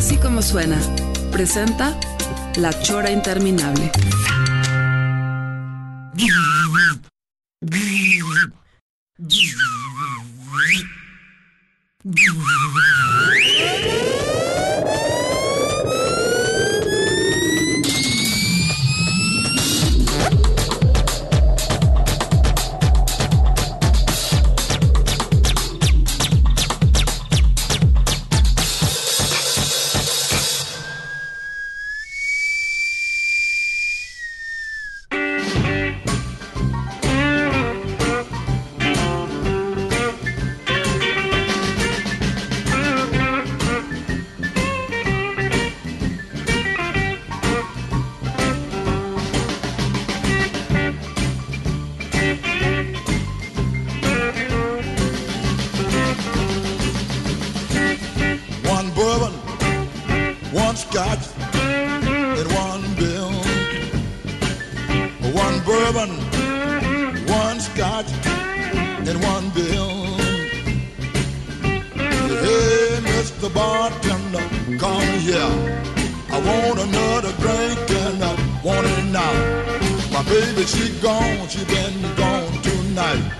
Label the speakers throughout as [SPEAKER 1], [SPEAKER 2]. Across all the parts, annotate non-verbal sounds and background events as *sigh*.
[SPEAKER 1] Así como suena, presenta La Chora Interminable.
[SPEAKER 2] Mr. Bartender, come here. I want another drink and I want it now. My baby, she gone, she been gone tonight.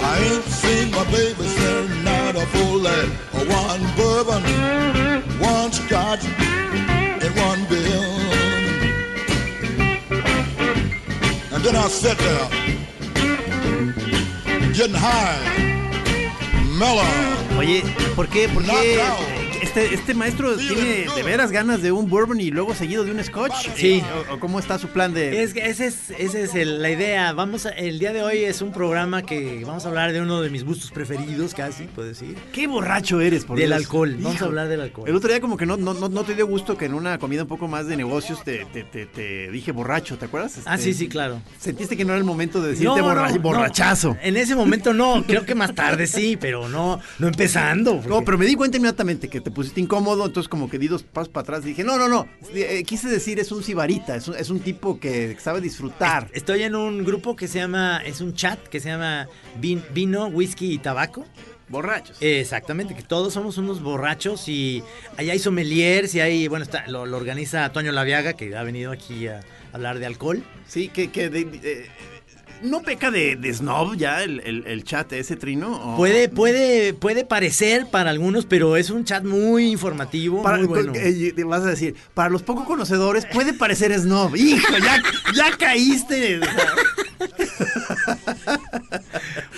[SPEAKER 2] I ain't seen my baby since night a full. One bourbon, one scotch, and one bill. And then I sat there, getting high.
[SPEAKER 3] Oye, ¿por qué? ¿Por qué. Este, este maestro tiene de veras ganas de un bourbon y luego seguido de un scotch?
[SPEAKER 4] Sí.
[SPEAKER 3] ¿O, o cómo está su plan de...?
[SPEAKER 4] Es que esa es, esa es el- la idea. Vamos a- el día de hoy es un programa que vamos a hablar de uno de mis gustos preferidos, casi, puedo decir.
[SPEAKER 3] ¿Qué borracho eres, por
[SPEAKER 4] Del
[SPEAKER 3] Dios?
[SPEAKER 4] alcohol. Vamos a hablar del alcohol.
[SPEAKER 3] El otro día como que no, no, no, no te dio gusto que en una comida un poco más de negocios te, te, te, te dije borracho, ¿te acuerdas?
[SPEAKER 4] Ah,
[SPEAKER 3] Este,
[SPEAKER 4] sí, sí, claro.
[SPEAKER 3] Sentiste que no era el momento de decirte
[SPEAKER 4] No,
[SPEAKER 3] borra-
[SPEAKER 4] no, no.
[SPEAKER 3] borrachazo.
[SPEAKER 4] En ese momento no, creo que más tarde sí, pero no, no empezando.
[SPEAKER 3] No, pero me di cuenta inmediatamente que te pusiste incómodo, entonces como que di dos pasos para atrás y dije, no, no, no, eh, quise decir es un sibarita, es un, es un tipo que sabe disfrutar.
[SPEAKER 4] Estoy en un grupo que se llama, es un chat que se llama Vin- Vino, Whisky y Tabaco.
[SPEAKER 3] Borrachos.
[SPEAKER 4] Exactamente, que todos somos unos borrachos y allá hay sommeliers y hay, bueno, está, lo, lo organiza Toño Laviaga, que ha venido aquí a hablar de alcohol.
[SPEAKER 3] Sí, que, que de- de- no peca de, de snob ya el, el- el chat ese trino. ¿O?
[SPEAKER 4] Puede, puede, puede parecer para algunos, pero es un chat muy informativo,
[SPEAKER 3] Para,
[SPEAKER 4] muy bueno.
[SPEAKER 3] eh, vas a decir, para los poco conocedores puede parecer snob. Hijo, ya, ya caíste. *laughs*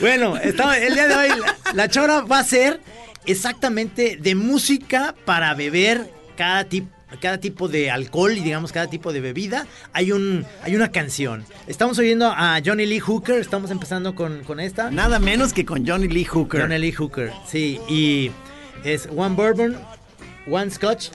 [SPEAKER 4] Bueno, está- el día de hoy la, la chora va a ser exactamente de música para beber cada tipo cada tipo de alcohol y digamos cada tipo de bebida hay un hay una canción estamos oyendo a Johnny Lee Hooker estamos empezando con, con esta
[SPEAKER 3] nada menos que con Johnny Lee Hooker.
[SPEAKER 4] Johnny Lee Hooker sí y es one bourbon one scotch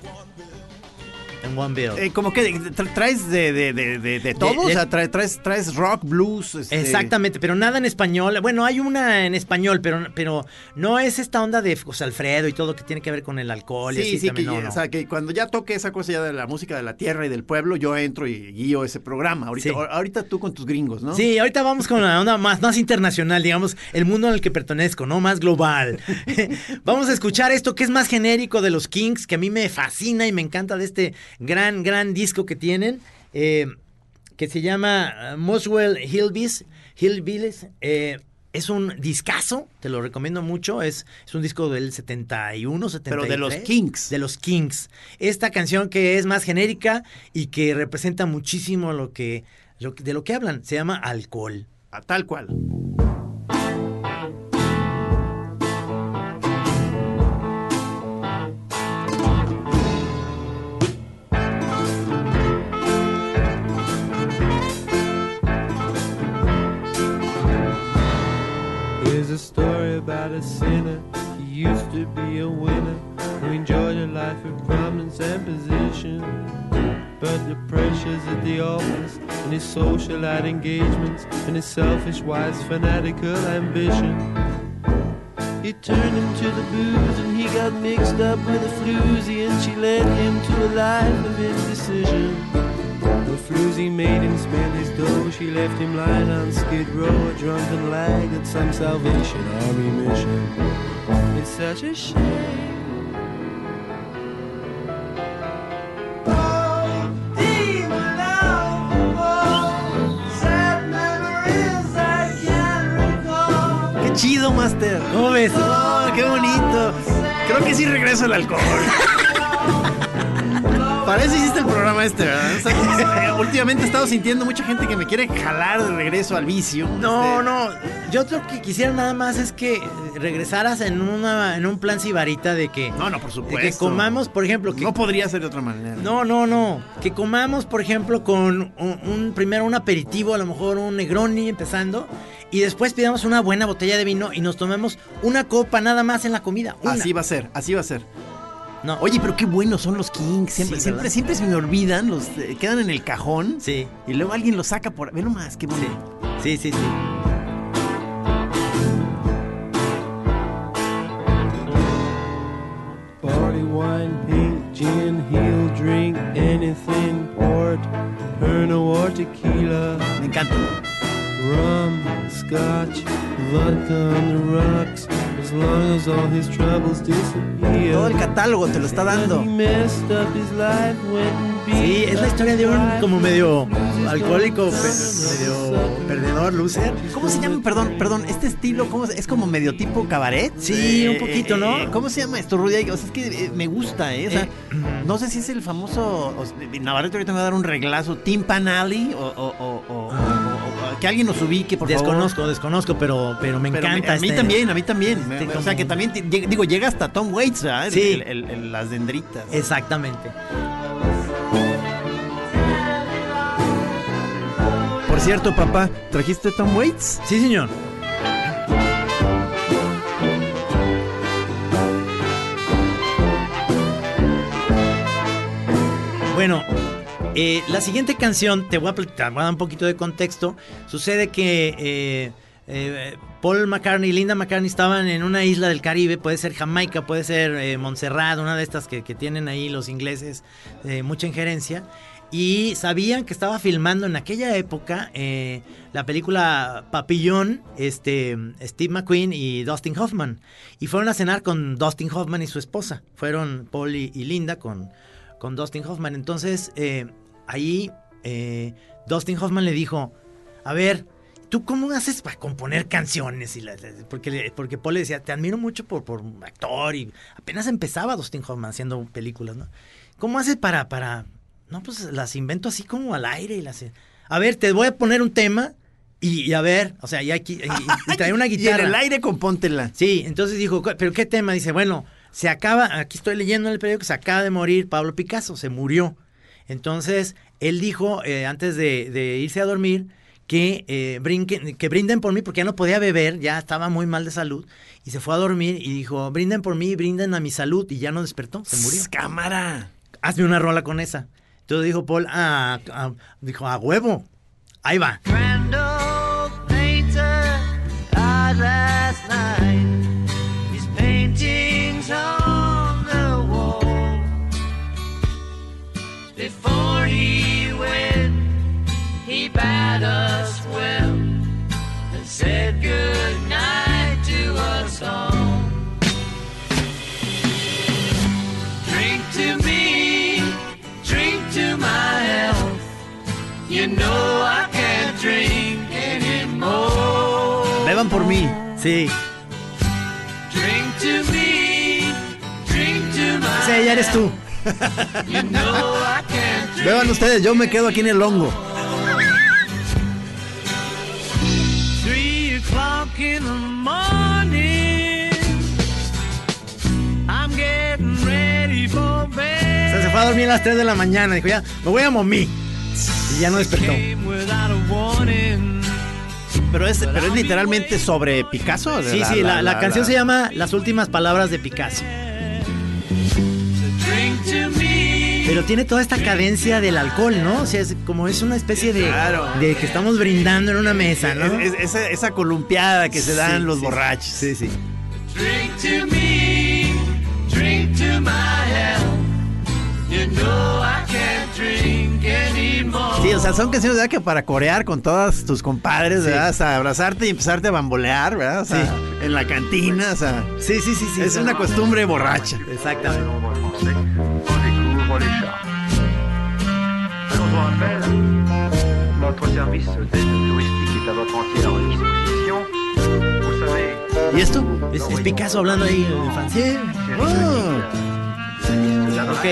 [SPEAKER 4] and one bill
[SPEAKER 3] Eh, como que tra- traes de, de, de, de, todo, o sea, traes, traes, traes rock, blues. este-
[SPEAKER 4] Exactamente, pero nada en español. Bueno, hay una en español, pero, pero no es esta onda de José Alfredo y todo que tiene que ver con el alcohol. y
[SPEAKER 3] Sí,
[SPEAKER 4] así
[SPEAKER 3] sí,
[SPEAKER 4] también,
[SPEAKER 3] que,
[SPEAKER 4] no, no.
[SPEAKER 3] o sea, que cuando ya toque esa cosa ya de la música de la tierra y del pueblo, yo entro y guío ese programa. Ahorita,
[SPEAKER 4] Sí.
[SPEAKER 3] ahorita tú con tus gringos, ¿no?
[SPEAKER 4] Sí, ahorita vamos con la onda más, más internacional, digamos, el mundo al que pertenezco, ¿no? Más global. *laughs* vamos a escuchar esto que es más genérico de los Kings, que a mí me fascina y me encanta de este gran, gran disco que tienen, eh, que se llama uh, Muswell Hillbillies. Hillbillies eh, es un discazo, te lo recomiendo mucho. Es, es un disco del 71, 73.
[SPEAKER 3] Pero de los Kings.
[SPEAKER 4] De los Kings. Esta canción que es más genérica y que representa muchísimo lo que, lo que- de lo que hablan. Se llama alcohol.
[SPEAKER 3] A tal cual.
[SPEAKER 5] A story about a
[SPEAKER 6] sinner. He used to be a winner who enjoyed a life of prominence and position. But the pressures at the office and his socialite engagements and his selfish, wise, fanatical ambition. It turned him to the booze and he got mixed up with a floozy and she led him to a life of indecision. Floozy made him spend his dough. She left him lying on Skid Row, a drunken lag at some Salvation Army mission. It's such a shame.
[SPEAKER 3] Qué chido, Master.
[SPEAKER 4] ¿Cómo ves?
[SPEAKER 3] Oh, qué bonito. Creo que sí regreso el alcohol. *laughs* Para eso hiciste el programa este, ¿verdad? O sea, *laughs* últimamente he estado sintiendo mucha gente que me quiere jalar de regreso al vicio.
[SPEAKER 4] No,
[SPEAKER 3] Este,
[SPEAKER 4] no. Yo lo que quisiera nada más es que regresaras en una en un plan sibarita de que
[SPEAKER 3] No, no, por
[SPEAKER 4] de
[SPEAKER 3] supuesto.
[SPEAKER 4] que comamos, por ejemplo, que
[SPEAKER 3] No podría ser de otra manera.
[SPEAKER 4] No, no, no. Que comamos, por ejemplo, con un, un- primero un aperitivo, a lo mejor un Negroni empezando, y después pidamos una buena botella de vino y nos tomemos una copa nada más en la comida. Una.
[SPEAKER 3] Así va a ser, así va a ser.
[SPEAKER 4] No.
[SPEAKER 3] Oye, pero qué buenos son los Kings. Siempre,
[SPEAKER 4] Sí,
[SPEAKER 3] siempre, siempre se me olvidan, los eh, quedan en el cajón.
[SPEAKER 4] Sí,
[SPEAKER 3] Y luego alguien los saca por. Ve nomás, qué bonito.
[SPEAKER 4] sí, sí, sí.
[SPEAKER 6] Barley wine, pink gin, he'll drink anything, port, Pernod or tequila,
[SPEAKER 3] Me encanta.
[SPEAKER 6] Rum, scotch, vodka on the rocks, as long as all his troubles disappear.
[SPEAKER 3] Todo el catálogo te lo está
[SPEAKER 6] He
[SPEAKER 3] dando.
[SPEAKER 6] messed up his life, went
[SPEAKER 4] Sí, es la historia de un como medio alcohólico, medio perdedor, loser.
[SPEAKER 3] ¿Cómo se llama? Perdón, perdón, este estilo, ¿cómo se- es como medio tipo cabaret?
[SPEAKER 4] Sí, un poquito, ¿no?
[SPEAKER 3] ¿Cómo se llama esto, Rudy? O sea, es que eh, me gusta, ¿eh? O sea,
[SPEAKER 4] Eh,
[SPEAKER 3] no sé si es el famoso. o sea, Navarrete ahorita me va a dar un reglazo. Tim Panali o, o- o- o- o- o- que alguien nos ubique, por favor.
[SPEAKER 4] Desconozco, desconozco, pero, pero me
[SPEAKER 3] Pero
[SPEAKER 4] encanta.
[SPEAKER 3] A mí
[SPEAKER 4] este-
[SPEAKER 3] también, a mí también.
[SPEAKER 4] este
[SPEAKER 3] o sea, que también, digo, llega hasta Tom Waits, ¿verdad?
[SPEAKER 4] Sí.
[SPEAKER 3] el- el- el- las dendritas.
[SPEAKER 4] Exactamente.
[SPEAKER 3] Cierto, papá, ¿trajiste Tom Waits?
[SPEAKER 4] Sí, señor. Bueno, eh, la siguiente canción, te voy a, pl- te voy a dar un poquito de contexto. Sucede que eh, eh, Paul McCartney y Linda McCartney estaban en una isla del Caribe, puede ser Jamaica, puede ser eh, Montserrat, una de estas que, que tienen ahí los ingleses, mucha injerencia. Y sabían que estaba filmando en aquella época eh, la película Papillón, este, Steve McQueen y Dustin Hoffman. Y fueron a cenar con Dustin Hoffman y su esposa. Fueron Paul y, Linda con, con Dustin Hoffman. Entonces, eh, ahí eh, Dustin Hoffman le dijo, a ver, ¿tú cómo haces para componer canciones? Y la- la- porque, porque Paul le decía, te admiro mucho por, por actor y apenas empezaba Dustin Hoffman haciendo películas, ¿no? ¿Cómo haces para, para, no, pues las invento así como al aire y las... A ver, te voy a poner un tema y, y a ver, o sea, y aquí, y, y *laughs* trae una
[SPEAKER 3] Y en
[SPEAKER 4] guitarra.
[SPEAKER 3] el aire compóntela.
[SPEAKER 4] Sí, entonces dijo, "¿Cu- ¿pero qué tema? Dice, bueno, se acaba, aquí estoy leyendo en el periódico, se acaba de morir Pablo Picasso, se murió. Entonces, él dijo, eh, antes de, de irse a dormir, que, eh, brinquen- que brinden por mí, porque ya no podía beber, ya estaba muy mal de salud, y se fue a dormir y dijo, brinden por mí, brinden a mi salud, y ya no despertó, se murió.
[SPEAKER 3] Cámara.
[SPEAKER 4] Hazme una rola con esa. Dijo Paul, ah, ah", dijo, a huevo, ahí va. Sí,
[SPEAKER 7] Drink to me, drink to my
[SPEAKER 4] ese ya eres tú.
[SPEAKER 7] You know.
[SPEAKER 3] Beban ustedes, yo me quedo aquí en el hongo.
[SPEAKER 7] Three o'clock in the morning. I'm getting ready for
[SPEAKER 4] O
[SPEAKER 7] bed.
[SPEAKER 4] sea, se fue a dormir a las 3 de la mañana. Dijo, ya, me voy a momí. Y ya no despertó.
[SPEAKER 3] Pero es, pero es literalmente sobre Picasso.
[SPEAKER 4] Sí, sí, la, la canción se llama Las últimas palabras de Picasso. Pero tiene toda esta cadencia del alcohol, ¿no? O sea, es como es una especie de,
[SPEAKER 3] Claro.
[SPEAKER 4] de que estamos brindando en una mesa, ¿no?
[SPEAKER 3] Es- es- esa, esa columpiada que se dan
[SPEAKER 4] Sí,
[SPEAKER 3] los
[SPEAKER 4] sí.
[SPEAKER 3] borrachos.
[SPEAKER 4] Sí, sí.
[SPEAKER 7] Drink to me. Drink to my health. You know I can't drink.
[SPEAKER 3] Sí, o sea, son canciones ¿verdad? que para corear con todas tus compadres, ¿verdad? O sea, abrazarte y empezarte a bambolear, ¿verdad? O sea,
[SPEAKER 4] Sí.
[SPEAKER 3] en la cantina, o sea,
[SPEAKER 4] Sí, sí, sí, sí.
[SPEAKER 3] es una costumbre borracha.
[SPEAKER 4] Exactamente.
[SPEAKER 3] ¿Y esto?
[SPEAKER 4] Es, es Picasso hablando ahí en francés.
[SPEAKER 3] Oh.
[SPEAKER 4] Ok.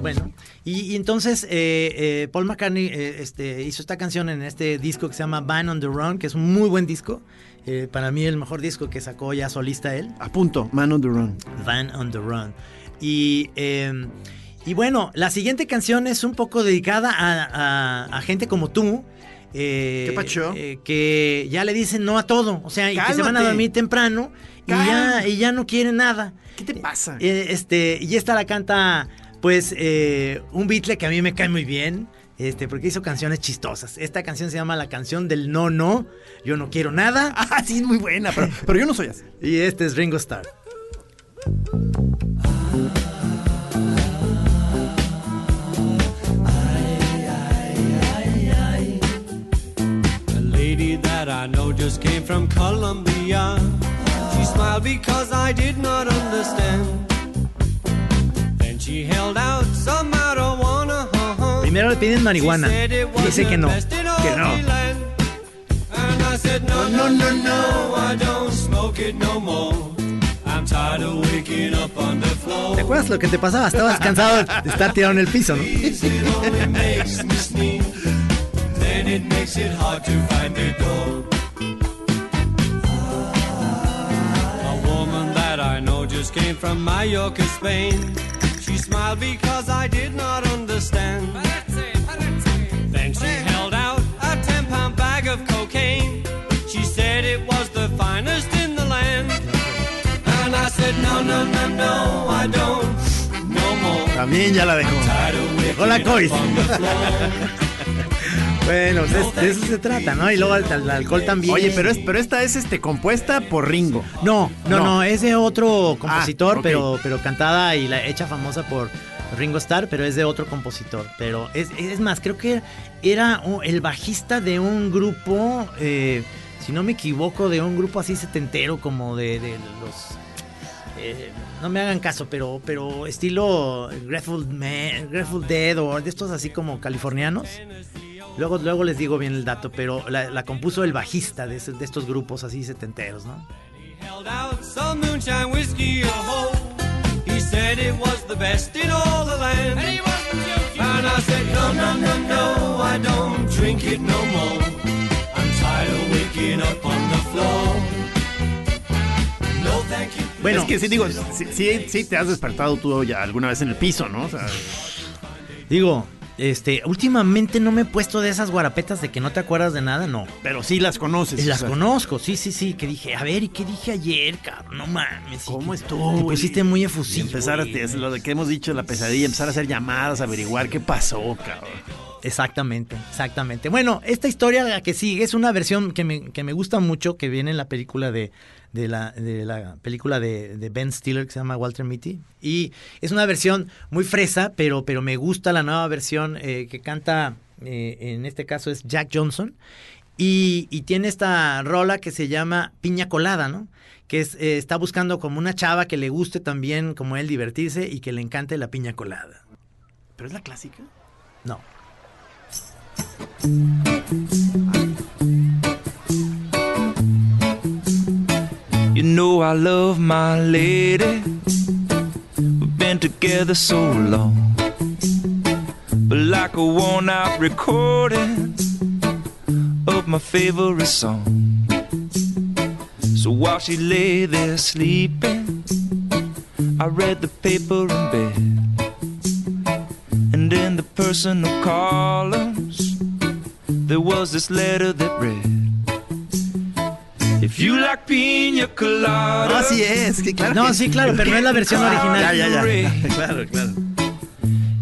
[SPEAKER 4] Bueno, y, y entonces eh, eh, Paul McCartney eh, este, hizo esta canción en este disco que se llama Van on the Run, que es un muy buen disco. Eh, para mí el mejor disco que sacó ya solista él.
[SPEAKER 3] A punto, Man on the Run.
[SPEAKER 4] Van on the Run. Y, eh, y bueno, la siguiente canción es un poco dedicada a, a- a gente como tú. eh,
[SPEAKER 3] ¿Qué pacho?
[SPEAKER 4] eh, que ya le dicen no a todo. O sea, y que se van a dormir temprano y ya, y ya no quieren nada.
[SPEAKER 3] ¿Qué te pasa?
[SPEAKER 4] Eh, este, y esta la canta, pues, eh, un Beatle que a mí me cae muy bien. Este, porque hizo canciones chistosas. Esta canción se llama La canción del no, no. Yo no quiero nada. *laughs*
[SPEAKER 3] Ah, sí, es muy buena, pero, pero yo no soy así.
[SPEAKER 4] Y este es Ringo Starr.
[SPEAKER 5] A lady that I know just came from Colombia. She smiled because I did not understand.
[SPEAKER 4] Primero le piden marihuana. Dice que no. Que no.
[SPEAKER 5] the land. And I said, no, no, no, no, I don't smoke it no more. I'm tired of waking up on the floor.
[SPEAKER 4] ¿Te acuerdas lo que te pasaba? Estabas *laughs* cansado de estar tirado en el piso, ¿no?
[SPEAKER 5] It only makes me sneeze. Then it makes it hard to find the door. A woman that I know just came from Mallorca, Spain. Smiled because I did not understand. Then she held out a 10 pound bag of cocaine. She said it was the finest in the land. And I said, no, no, no, no, I don't. No more.
[SPEAKER 3] También ya la dejó.
[SPEAKER 5] Tired of
[SPEAKER 4] Dejó la cois. *laughs* Bueno, de, de eso se trata, ¿no? Y luego el, el alcohol también.
[SPEAKER 3] Oye, pero, es, pero esta es este compuesta por Ringo.
[SPEAKER 4] No, no,
[SPEAKER 3] No.
[SPEAKER 4] no, es de otro compositor,
[SPEAKER 3] Ah, ok.
[SPEAKER 4] pero, pero cantada y la hecha famosa por Ringo Starr, pero es de otro compositor. Pero es, es más, creo que era el bajista de un grupo, eh, si no me equivoco, de un grupo así setentero como de, de los... eh, no me hagan caso, pero, pero estilo Grateful, Man- Grateful Dead o de estos así como californianos. Luego, luego les digo bien el dato, pero la, la compuso el bajista de, de estos grupos así setenteros, ¿no? Bueno,
[SPEAKER 3] es que sí, digo, sí, sí, sí te has despertado tú ya alguna vez en el piso, ¿no? O sea,
[SPEAKER 4] digo, este, últimamente no me he puesto de esas guarapetas de que no te acuerdas de nada, no.
[SPEAKER 3] pero sí las conoces.
[SPEAKER 4] Las
[SPEAKER 3] o sea.
[SPEAKER 4] conozco, sí, sí, sí, que dije, a ver, ¿y qué dije ayer, cabrón? No mames.
[SPEAKER 3] ¿Cómo estuvo?
[SPEAKER 4] Te pusiste muy
[SPEAKER 3] Y
[SPEAKER 4] efusivo.
[SPEAKER 3] empezar a, es lo que hemos dicho, la pesadilla, empezar a hacer llamadas, averiguar qué pasó, cabrón.
[SPEAKER 4] Exactamente, exactamente. Bueno, esta historia la que sigue es una versión que me, que me gusta mucho, que viene en la película de, de la, de la película de, de Ben Stiller que se llama Walter Mitty. Y es una versión muy fresa, pero, pero me gusta la nueva versión eh, que canta, eh, en este caso es Jack Johnson. Y, y tiene esta rola que se llama Piña Colada, ¿no? Que es, eh, está buscando como una chava que le guste también como él divertirse y que le encante la piña colada.
[SPEAKER 3] ¿Pero es la clásica?
[SPEAKER 4] No.
[SPEAKER 8] You I love my lady. We've been together so long. But like a worn out recording of my favorite song. So while she lay there sleeping, I read the paper in bed. And in the personal columns, there was this letter that read, If you like pina colada.
[SPEAKER 3] No, así es, que claro.
[SPEAKER 4] No,
[SPEAKER 3] que-
[SPEAKER 4] sí, claro, pero no es la versión original.
[SPEAKER 3] Ya, ya, ya. *laughs* Claro, claro.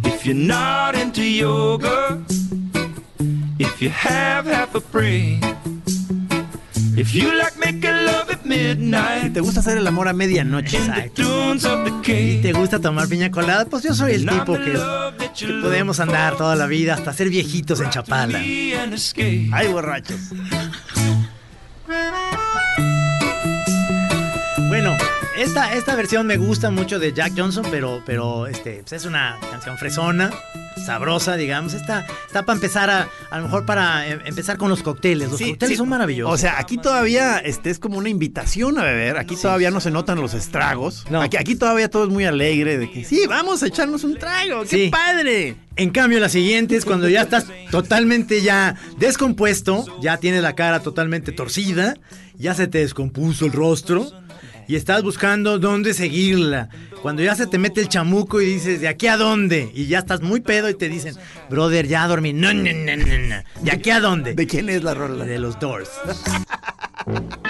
[SPEAKER 8] If you're not into yoga, if you have half a brain, if you like making love at
[SPEAKER 3] Si
[SPEAKER 8] midnight,
[SPEAKER 3] te gusta hacer el amor a medianoche,
[SPEAKER 8] in the
[SPEAKER 4] Exacto.
[SPEAKER 8] dunes of the
[SPEAKER 4] ¿Te gusta tomar piña colada? Pues yo soy el
[SPEAKER 8] not
[SPEAKER 4] tipo que, podemos andar toda la vida hasta ser viejitos en Chapala.
[SPEAKER 3] Ay, borrachos.
[SPEAKER 4] Esta, esta versión me gusta mucho de Jack Johnson, pero, pero este, pues es una canción fresona, sabrosa, digamos. Esta está para empezar a, a lo mejor para eh, empezar con los cócteles. Los
[SPEAKER 3] Sí,
[SPEAKER 4] cócteles
[SPEAKER 3] sí.
[SPEAKER 4] son maravillosos.
[SPEAKER 3] O sea, aquí todavía este, es como una invitación a beber. Aquí todavía no se notan los estragos.
[SPEAKER 4] No.
[SPEAKER 3] Aquí, aquí todavía todo es muy alegre de que sí, vamos a echarnos un trago. ¡Qué
[SPEAKER 4] Sí.
[SPEAKER 3] padre!
[SPEAKER 4] En cambio, la siguiente es cuando ya estás totalmente ya descompuesto, ya tienes la cara totalmente torcida, ya se te descompuso el rostro y estás buscando dónde seguirla. Cuando ya se te mete el chamuco y dices, ¿de aquí a dónde? Y ya estás muy pedo y te dicen, brother, ya dormí. No, no, no, no, no. ¿De aquí a dónde?
[SPEAKER 3] ¿De quién es la rola?
[SPEAKER 4] De los Doors. *laughs*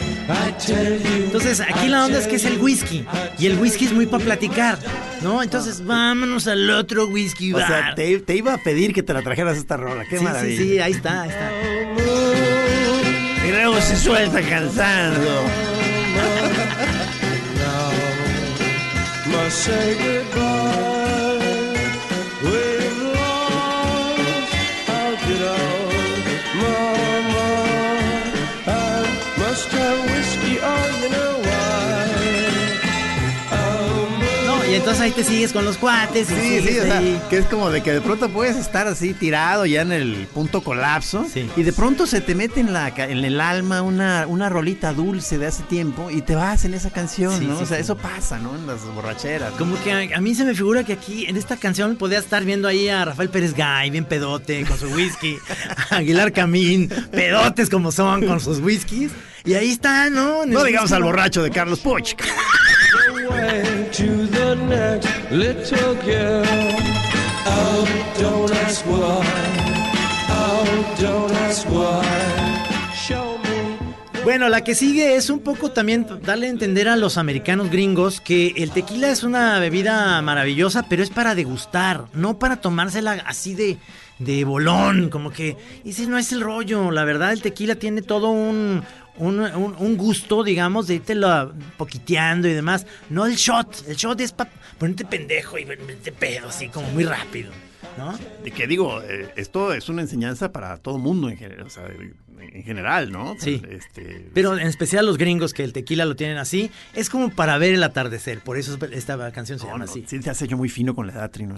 [SPEAKER 5] I tell you.
[SPEAKER 4] Entonces, aquí la onda es que es el whisky. Y el whisky es muy para platicar, ¿no? Entonces, vámonos al otro whisky
[SPEAKER 3] O
[SPEAKER 4] bar.
[SPEAKER 3] sea, te, te iba a pedir que te la trajeras esta rola. Qué
[SPEAKER 4] sí,
[SPEAKER 3] maravilla.
[SPEAKER 4] sí, sí, ahí está, ahí está.
[SPEAKER 3] Y luego se suelta cansando.
[SPEAKER 4] Entonces ahí te sigues con los cuates. y
[SPEAKER 3] Sí, sí,
[SPEAKER 4] sigues
[SPEAKER 3] o sea, que es como de que de pronto puedes estar así tirado ya en el punto colapso
[SPEAKER 4] Sí.
[SPEAKER 3] y de pronto se te mete en la en el alma una, una rolita dulce de hace tiempo y te vas en esa canción,
[SPEAKER 4] Sí,
[SPEAKER 3] ¿no?
[SPEAKER 4] sí,
[SPEAKER 3] o sea,
[SPEAKER 4] sí.
[SPEAKER 3] eso pasa, ¿no? En las borracheras.
[SPEAKER 4] Como que a, a mí se me figura que aquí en esta canción podía estar viendo ahí a Rafael Pérez Gay, bien pedote, con su whisky, *laughs* a Aguilar Camín, pedotes como son, con sus whiskies. Y ahí está, ¿no?
[SPEAKER 3] No digamos al borracho de Carlos Puch. *laughs*
[SPEAKER 5] little girl. Oh, don't ask why. Oh, don't ask why. Show me.
[SPEAKER 4] Bueno, la que sigue es un poco también darle a entender a los americanos gringos que el tequila es una bebida maravillosa, pero es para degustar, no para tomársela así de, de bolón, como que ese no es el rollo. La verdad, el tequila tiene todo un, un, un- un gusto, digamos, de irte poquiteando y demás. No el shot, el shot es para ponerte pendejo y ponerte pedo, así como muy rápido, ¿no?
[SPEAKER 3] De que digo, eh, esto es una enseñanza para todo mundo en general, o sea, en general, ¿no?
[SPEAKER 4] Sí.
[SPEAKER 3] Este,
[SPEAKER 4] Pero en especial los gringos que el tequila lo tienen así, es como para ver el atardecer. Por eso esta canción se
[SPEAKER 3] no,
[SPEAKER 4] llama
[SPEAKER 3] no,
[SPEAKER 4] así.
[SPEAKER 3] sí te has hecho muy fino con la edad, Trino.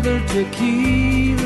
[SPEAKER 5] Another tequila.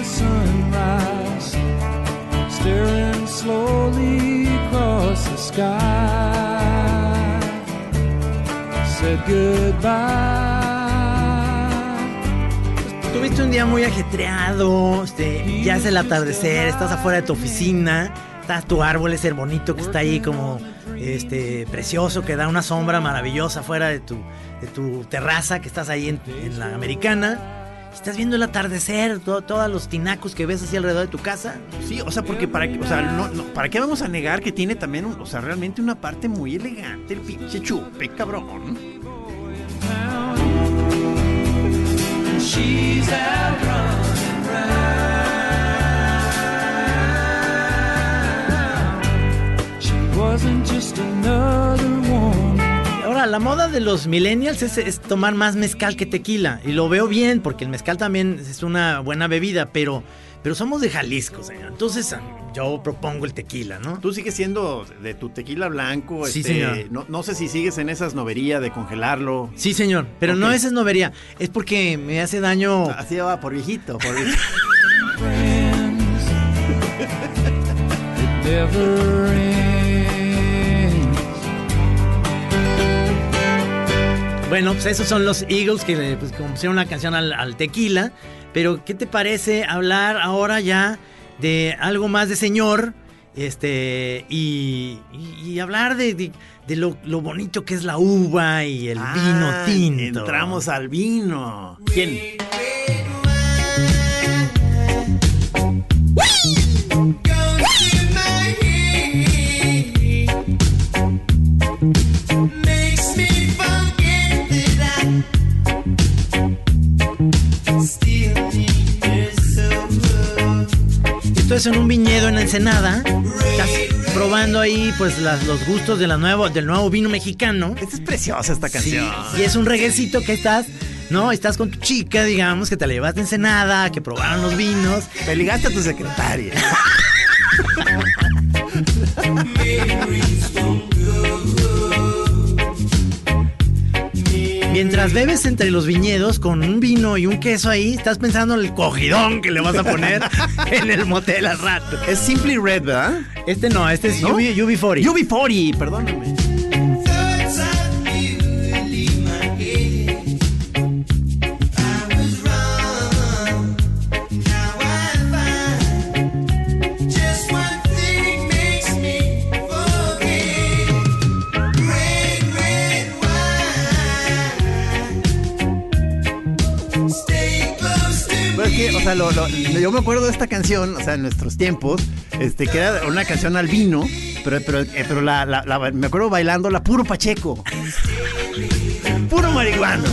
[SPEAKER 4] Tuviste un día muy ajetreado, este, ya es el atardecer, estás afuera de tu oficina, está tu árbol ese bonito que está ahí como este precioso, que da una sombra maravillosa afuera de tu, de tu terraza, que estás ahí en la americana. Estás viendo el atardecer, todo, todos los tinacos que ves así alrededor de tu casa.
[SPEAKER 3] Sí, o sea, porque para, o sea, no, ¿para qué vamos a negar que tiene también, un, o sea, realmente una parte muy elegante el pinche chupe, cabrón?
[SPEAKER 5] She's. She
[SPEAKER 8] wasn't just another one.
[SPEAKER 4] La moda de los millennials es, es tomar más mezcal que tequila. Y lo veo bien, porque el mezcal también es una buena bebida, pero, pero somos de Jalisco, señor. Entonces, yo propongo el tequila, ¿no?
[SPEAKER 3] Tú sigues siendo de tu tequila blanco.
[SPEAKER 4] Sí,
[SPEAKER 3] este,
[SPEAKER 4] señor.
[SPEAKER 3] No, no sé si sigues en esas noverías de congelarlo.
[SPEAKER 4] Sí, señor. Pero no es esnovería. Es porque me hace daño.
[SPEAKER 3] Así va, por viejito. Por viejito. *laughs*
[SPEAKER 8] Friends, it never ends.
[SPEAKER 4] Bueno, pues esos son los Eagles que le pues, compusieron una canción al, al tequila. Pero, ¿qué te parece hablar ahora ya de algo más de señor? Este, y, y- y hablar de, de- de lo, lo bonito que es la uva y el vino
[SPEAKER 3] Ah,
[SPEAKER 4] tinto.
[SPEAKER 3] Entramos al vino. ¿Quién?
[SPEAKER 4] Esto es en un viñedo en Ensenada. Estás probando ahí pues las- los gustos de la nuevo, del nuevo vino mexicano.
[SPEAKER 3] Esta es preciosa esta
[SPEAKER 4] Sí,
[SPEAKER 3] canción.
[SPEAKER 4] y es un reguecito que estás, ¿no? Estás con tu chica, digamos, que te la llevaste a Ensenada, que probaron los vinos.
[SPEAKER 3] Te ligaste a tu secretaria. *laughs*
[SPEAKER 4] Mientras bebes entre los viñedos con un vino y un queso ahí, estás pensando en el cogidón que le vas a poner *laughs* en el motel al rato.
[SPEAKER 3] Es Simply Red, ¿verdad?
[SPEAKER 4] Este no, este es
[SPEAKER 3] ¿No?
[SPEAKER 4] UB, UB40.
[SPEAKER 3] UB40, perdóname. Yo me acuerdo de esta canción, o sea, en nuestros tiempos, este, que era una canción al vino, pero, pero, eh, pero la, la- la- me acuerdo bailándola puro Pacheco. Puro marihuano.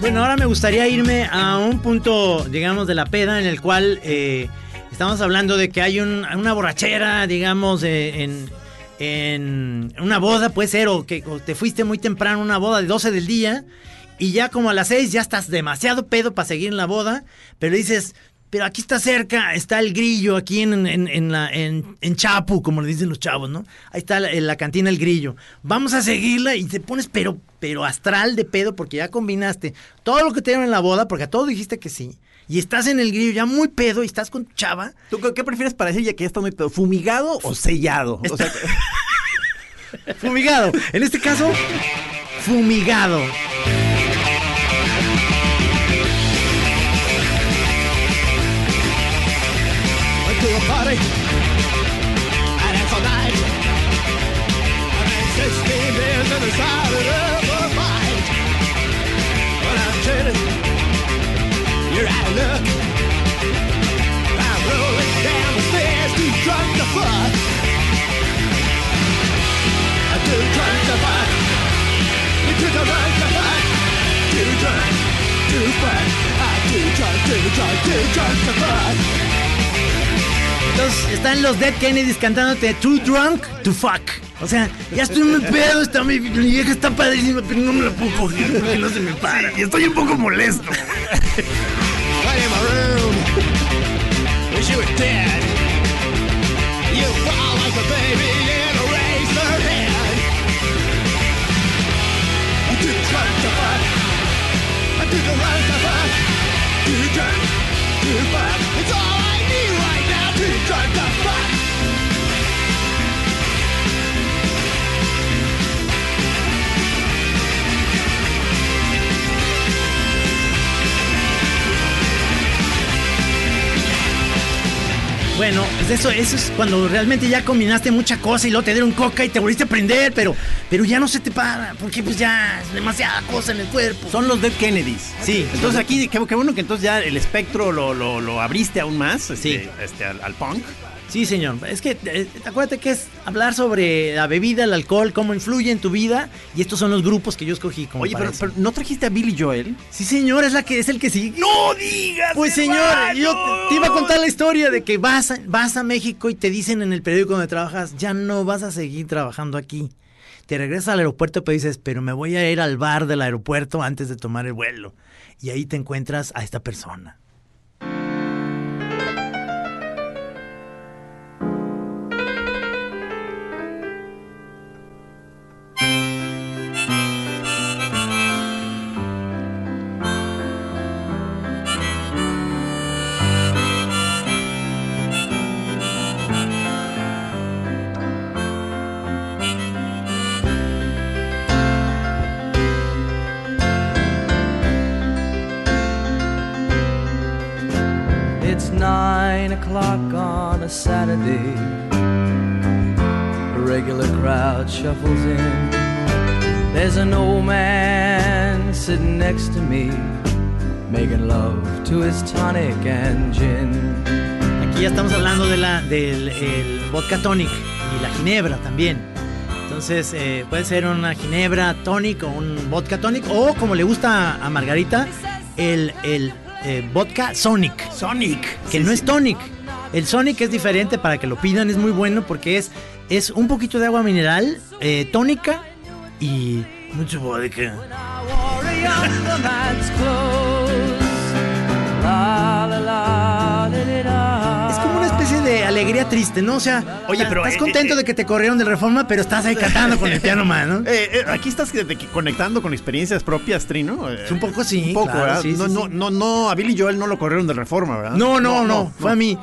[SPEAKER 4] Bueno, ahora me gustaría irme a un punto, digamos, de la peda en el cual eh, estamos hablando de que hay un- una borrachera, digamos, eh, en, en una boda, puede ser, o que te fuiste muy temprano a una boda de 12 del día y ya como a las 6 ya estás demasiado pedo para seguir en la boda, pero dices, pero aquí está cerca, está el grillo, aquí en, en, en la, en Chapu, como le dicen los chavos, ¿no? Ahí está la, en la cantina El Grillo. Vamos a seguirla y te pones pero, pero astral de pedo porque ya combinaste todo lo que te dieron en la boda, porque a todo dijiste que sí. Y estás en el grillo ya muy pedo y estás con tu chava.
[SPEAKER 3] ¿Tú qué- prefieres para decir ya que ya está muy pedo? ¿Fumigado o sellado? O sea, *laughs*
[SPEAKER 4] Fumigado. En este caso, fumigado.
[SPEAKER 7] To to.
[SPEAKER 4] Entonces están los Dead Kennedys cantándote Too Drunk to Fuck. O sea, ya estoy muy pedo, está mi, mi vieja está padrísima, pero no me la puedo coger porque no se me para. y estoy un poco molesto. *laughs* Bueno, pues eso, eso es cuando realmente ya combinaste mucha cosa y luego te dieron coca y te volviste a prender, pero, pero ya no se te para, porque pues ya es demasiada cosa en el cuerpo.
[SPEAKER 3] Son los Dead Kennedys.
[SPEAKER 4] Sí.
[SPEAKER 3] Entonces aquí, qué, qué bueno que entonces ya el espectro lo, lo- lo abriste aún más este,
[SPEAKER 4] Sí.
[SPEAKER 3] este, al, al punk.
[SPEAKER 4] Sí, señor. Es que eh, acuérdate que es hablar sobre la bebida, el alcohol, cómo influye en tu vida. Y estos son los grupos que yo escogí como
[SPEAKER 3] Oye, pero ¿no trajiste a Billy Joel?
[SPEAKER 4] Sí, señor, es la que es el que sigue.
[SPEAKER 3] ¡No digas!
[SPEAKER 4] Pues señor, yo te iba a contar la historia de que vas a, vas a México y te dicen en el periódico donde trabajas, ya no vas a seguir trabajando aquí. Te regresas al aeropuerto pero dices, pero me voy a ir al bar del aeropuerto antes de tomar el vuelo. Y ahí te encuentras a esta persona.
[SPEAKER 5] Next to me, making love to his tonic and gin.
[SPEAKER 4] Aquí ya estamos hablando de la, del el vodka tonic y la ginebra también. Entonces eh, puede ser una ginebra tonic o un vodka tonic o como le gusta a Margarita, el, el eh, vodka sonic.
[SPEAKER 3] Sonic.
[SPEAKER 4] que no es tonic. El Sonic es diferente para que lo pidan, es muy bueno porque es, es un poquito de agua mineral, eh, tónica y mucho vodka. Es como una especie de alegría triste, ¿no? O sea,
[SPEAKER 3] Oye, pero,
[SPEAKER 4] estás
[SPEAKER 3] eh,
[SPEAKER 4] contento
[SPEAKER 3] eh,
[SPEAKER 4] de que te corrieron del Reforma, pero estás ahí *laughs* cantando con el piano man, ¿no?
[SPEAKER 3] Eh, eh, aquí estás de que conectando con experiencias propias, Trino. Eh,
[SPEAKER 4] Es un poco sí,
[SPEAKER 3] Un poco,
[SPEAKER 4] claro,
[SPEAKER 3] ¿verdad?
[SPEAKER 4] sí,
[SPEAKER 3] no,
[SPEAKER 4] sí,
[SPEAKER 3] no,
[SPEAKER 4] sí.
[SPEAKER 3] no, no, a Billy Joel no lo corrieron de reforma, ¿verdad?
[SPEAKER 4] No, no, no, fue a mí.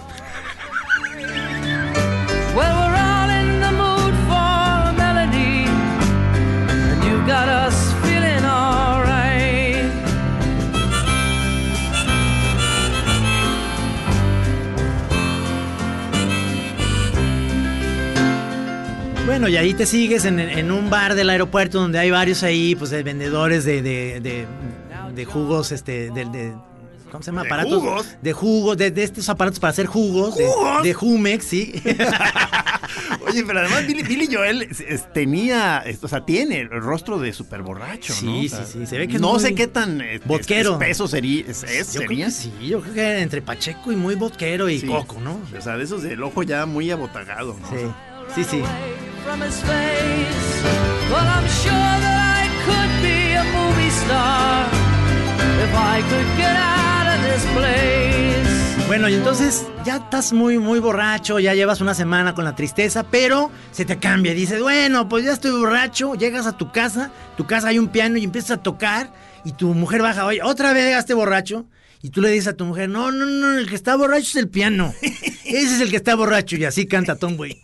[SPEAKER 4] Bueno, y ahí te sigues en, en un bar del aeropuerto donde hay varios ahí, pues de vendedores de, de, de, de jugos, este, de, de- ¿cómo se llama?
[SPEAKER 3] ¿De
[SPEAKER 4] aparatos.
[SPEAKER 3] jugos?
[SPEAKER 4] De jugos, de, de estos aparatos para hacer jugos. de-
[SPEAKER 3] ¿Jugos?
[SPEAKER 4] De, Jumex, sí. *laughs*
[SPEAKER 3] Oye, pero además Billy, Billy Joel es- tenía, es- o sea, tiene el rostro de súper borracho, ¿no?
[SPEAKER 4] Sí,
[SPEAKER 3] O sea,
[SPEAKER 4] sí, sí, se ve que es
[SPEAKER 3] No sé qué tan es-
[SPEAKER 4] vodquero.
[SPEAKER 3] espeso sería, es,
[SPEAKER 4] yo creo
[SPEAKER 3] sería.
[SPEAKER 4] que sí, yo creo que entre Pacheco y muy vodquero y
[SPEAKER 3] Sí.
[SPEAKER 4] coco, ¿no?
[SPEAKER 3] O sea, de esos del ojo ya muy abotagado, ¿no?
[SPEAKER 4] Sí, sí, sí. Bueno, y entonces ya estás muy, muy borracho, ya llevas una semana con la tristeza, pero se te cambia. Dices, bueno, pues ya estoy borracho, llegas a tu casa, tu casa hay un piano y empiezas a tocar, y tu mujer baja, oye, otra vez llegaste borracho. Y tú le dices a tu mujer, no, no, no, el que está borracho es el piano. *laughs* Ese es el que está borracho, y así canta Tom Way.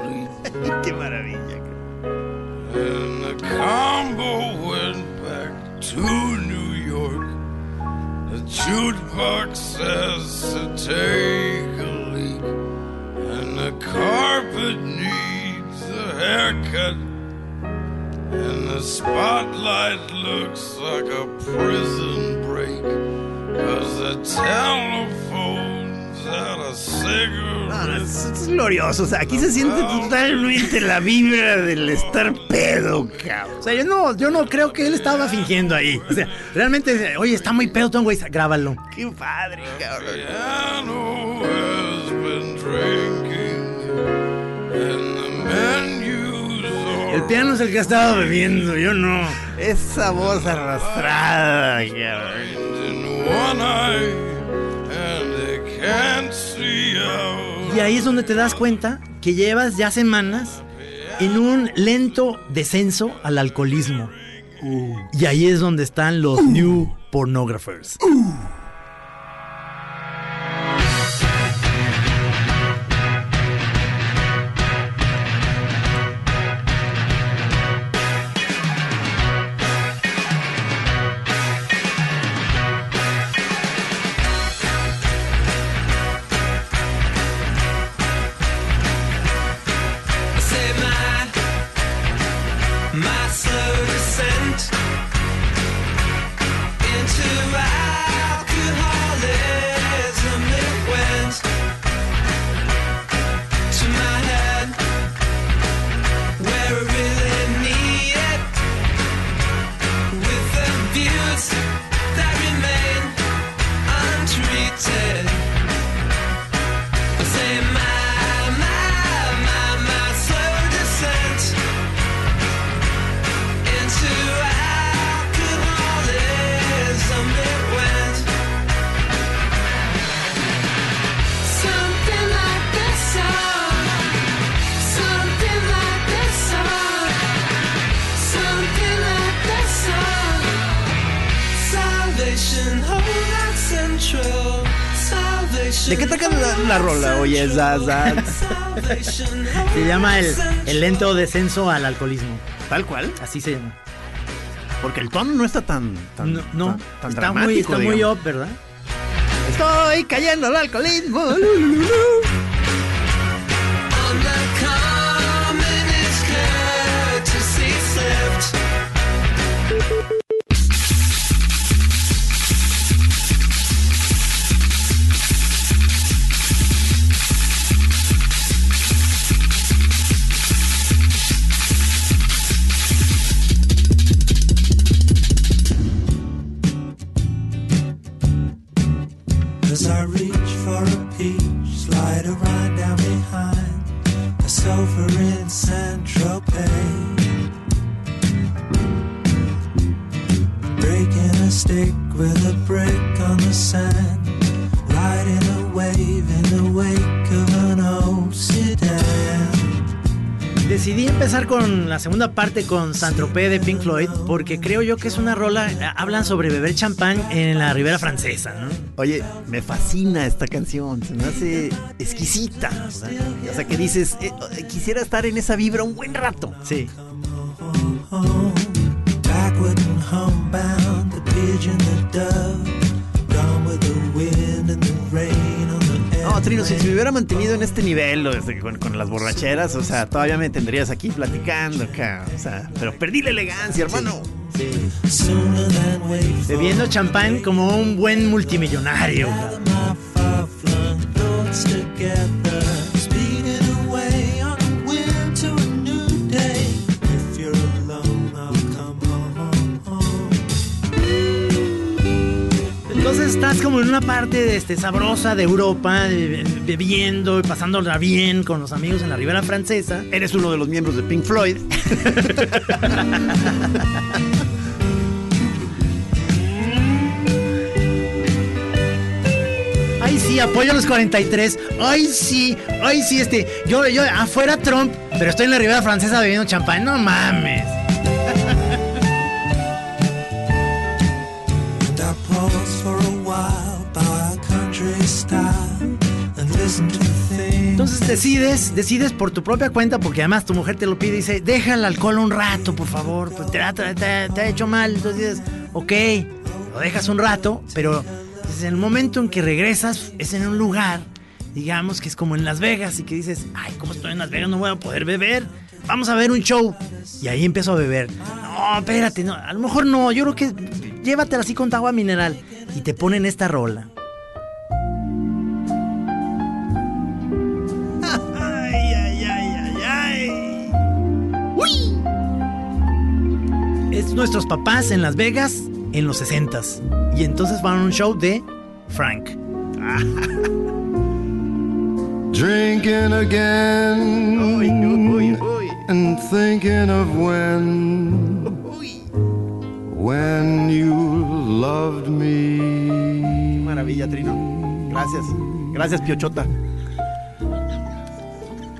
[SPEAKER 2] *laughs*
[SPEAKER 3] Qué maravilla.
[SPEAKER 2] And the combo went back to New York. The jukebox says to take a leak. And the carpet needs a haircut. And the spotlight looks like a prison break. Cause the telephone's out of cigarette.
[SPEAKER 3] Es, es glorioso. O sea, aquí se siente totalmente la vibra del estar pedo, cabrón.
[SPEAKER 4] O sea, yo no, yo no creo que él estaba fingiendo ahí. O sea, realmente, oye, está muy pedo, Tom, güey, grábalo.
[SPEAKER 3] Qué padre, cabrón.
[SPEAKER 2] piano has been drinking, and the menus
[SPEAKER 4] El piano es el que ha estado bebiendo, yo no.
[SPEAKER 3] Esa voz arrastrada, cabrón.
[SPEAKER 4] Y ahí es donde te das cuenta que llevas ya semanas en un lento descenso al alcoholismo. Y ahí es donde están los new pornographers.
[SPEAKER 7] Say
[SPEAKER 4] Se llama el, el lento descenso al alcoholismo.
[SPEAKER 3] Tal cual.
[SPEAKER 4] Así se llama.
[SPEAKER 3] Porque el tono no está tan, tan,
[SPEAKER 4] No, no,
[SPEAKER 3] tan, tan
[SPEAKER 4] está
[SPEAKER 3] dramático.
[SPEAKER 4] muy, está muy up, ¿verdad?
[SPEAKER 3] Estoy cayendo al alcoholismo.
[SPEAKER 4] Decidí empezar con la segunda parte con Saint-Tropez de Pink Floyd porque creo yo que es una rola, hablan sobre beber champán en la Ribera Francesa, ¿no?
[SPEAKER 3] Oye, me fascina esta canción, se me hace exquisita. ¿verdad? O sea, que dices, eh, eh, quisiera estar en esa vibra un buen rato.
[SPEAKER 4] Sí.
[SPEAKER 9] Backward and homebound, the pigeon, the dove,
[SPEAKER 3] No, Trino, si, si me hubiera mantenido en este nivel desde- con, con las borracheras, o sea, todavía me tendrías aquí platicando acá. O sea, pero perdí la elegancia, hermano.
[SPEAKER 4] Bebiendo champán como un buen multimillonario. Estás como en una parte de este, sabrosa de Europa, de- bebiendo y pasándola bien con los amigos en la Ribera Francesa.
[SPEAKER 3] Eres uno de los miembros de Pink Floyd. *laughs*
[SPEAKER 4] Ay, sí, apoyo a los 43. Ay, sí, ay, sí, este. Yo, yo, afuera Trump, pero estoy en la Ribera Francesa bebiendo champán. No mames. Entonces decides, decides por tu propia cuenta, porque además tu mujer te lo pide y dice, deja el alcohol un rato, por favor, pues te, te- te- te ha hecho mal. Entonces dices, ok, lo dejas un rato, pero dices, en el momento en que regresas es en un lugar, digamos que es como en Las Vegas, y que dices, ay, ¿cómo estoy en Las Vegas? No voy a poder beber. Vamos a ver un show. Y ahí empiezo a beber. No, espérate, no, a lo mejor no, yo creo que llévatela así con agua mineral. Y te ponen esta rola. Nuestros papás en Las Vegas en los 60s. Y entonces van a un show de Frank. *laughs*
[SPEAKER 7] Drinking again and thinking of when when you loved me.
[SPEAKER 3] Qué maravilla, Trino. Gracias. Gracias, Piochota.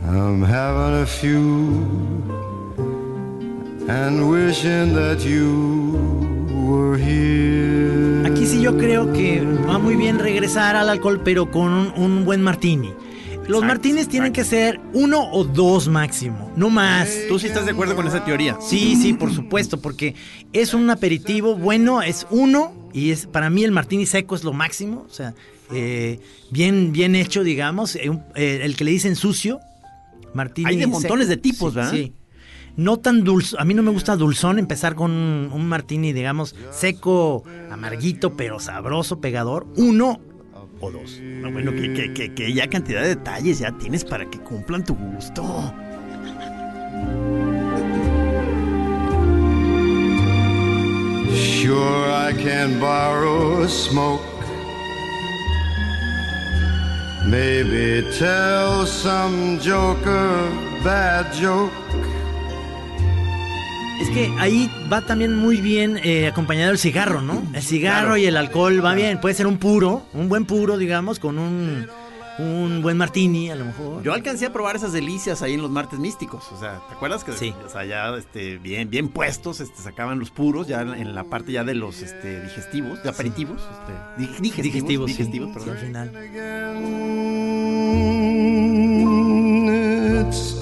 [SPEAKER 7] I'm having a few and wishing that you were here.
[SPEAKER 4] Aquí sí yo creo que va muy bien regresar al alcohol, pero con un, un buen martini. Los martinis tienen que ser uno o dos máximo, no más.
[SPEAKER 3] ¿Tú sí estás de acuerdo con esa teoría?
[SPEAKER 4] Sí, sí, por supuesto, porque es un aperitivo bueno, es uno y es para mí el martini seco es lo máximo, o sea, eh, bien, bien hecho, digamos, eh, eh, el que le dicen sucio, martini.
[SPEAKER 3] Hay de
[SPEAKER 4] seco.
[SPEAKER 3] montones de tipos,
[SPEAKER 4] Sí,
[SPEAKER 3] ¿verdad?
[SPEAKER 4] Sí. No tan dulce, a mí no me gusta dulzón empezar con un, martini, digamos, seco, amarguito, pero sabroso, pegador, uno o dos.
[SPEAKER 3] No, bueno, que ya cantidad de detalles ya tienes para que cumplan tu gusto.
[SPEAKER 7] Sure, I can borrow a smoke. Maybe tell some joker bad joke.
[SPEAKER 4] Es que ahí va también muy bien eh, acompañado el cigarro, ¿no? El cigarro
[SPEAKER 3] Claro.
[SPEAKER 4] y el alcohol va bien. Puede ser un puro, un buen puro, digamos, con un, un buen martini, a lo mejor.
[SPEAKER 3] Yo alcancé a probar esas delicias ahí en los martes místicos. O sea, ¿te acuerdas que
[SPEAKER 4] Sí.
[SPEAKER 3] o sea, ya este, bien, bien puestos, este, sacaban los puros ya en la parte ya de los este, digestivos, de aperitivos, este, di- digestivos,
[SPEAKER 4] Digestivos, sí.
[SPEAKER 3] digestivos,
[SPEAKER 4] Sí,
[SPEAKER 3] perdón.
[SPEAKER 4] al final.
[SPEAKER 7] It's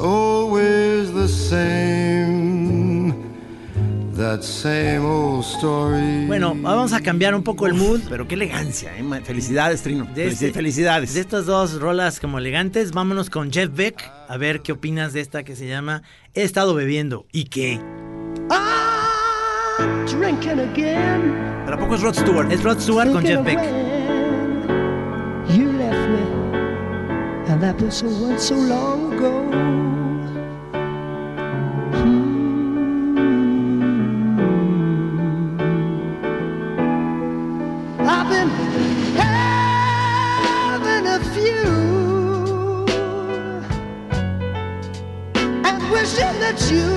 [SPEAKER 4] Bueno, vamos a cambiar un poco el mood.
[SPEAKER 3] Pero qué elegancia, ¿eh? Felicidades, Trino.
[SPEAKER 4] De
[SPEAKER 3] Felici-
[SPEAKER 4] este-
[SPEAKER 3] Felicidades.
[SPEAKER 4] De estas dos rolas como elegantes, vámonos con Jeff Beck a ver qué opinas de esta que se llama He estado bebiendo. ¿Y qué?
[SPEAKER 9] Drinking again.
[SPEAKER 3] ¿Pero a poco es Rod Stewart?
[SPEAKER 4] Es Rod Stewart con Jeff Beck.
[SPEAKER 9] You left me, and that was so long ago. Wishing that you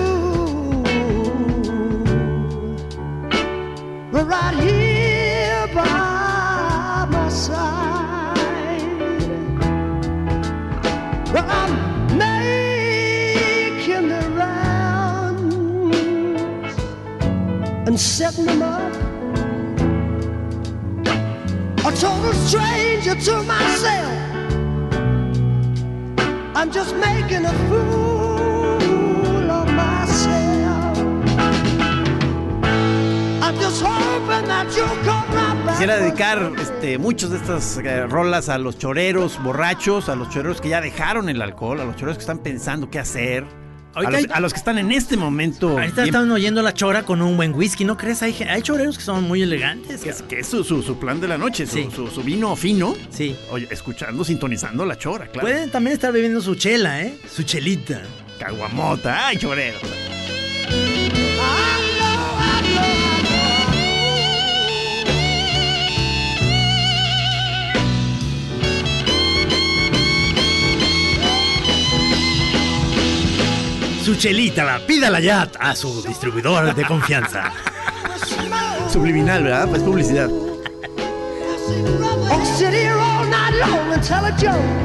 [SPEAKER 9] were right here by my side. Well, I'm making the rounds and setting them up. A total stranger to myself. I'm just making a fool
[SPEAKER 3] Quisiera dedicar este, muchas de estas eh, rolas a los choreros borrachos, a los choreros que ya dejaron el alcohol, a los choreros que están pensando qué hacer, a los,
[SPEAKER 4] hay-
[SPEAKER 3] a los que están en este momento.
[SPEAKER 4] Ahorita
[SPEAKER 3] bien-
[SPEAKER 4] están oyendo la chora con un buen whisky, ¿no crees? Hay, hay choreros que son muy elegantes.
[SPEAKER 3] que es, que es su, su- su plan de la noche, su,
[SPEAKER 4] Sí.
[SPEAKER 3] su- vino fino.
[SPEAKER 4] Sí.
[SPEAKER 3] Oye, escuchando, sintonizando la chora, claro.
[SPEAKER 4] Pueden también estar bebiendo su chela, ¿eh? Su chelita.
[SPEAKER 3] Caguamota, ay, chorero.
[SPEAKER 4] Su chelita, la pídala ya a su distribuidor de confianza.
[SPEAKER 3] Subliminal, ¿verdad? Pues publicidad.
[SPEAKER 9] Heart?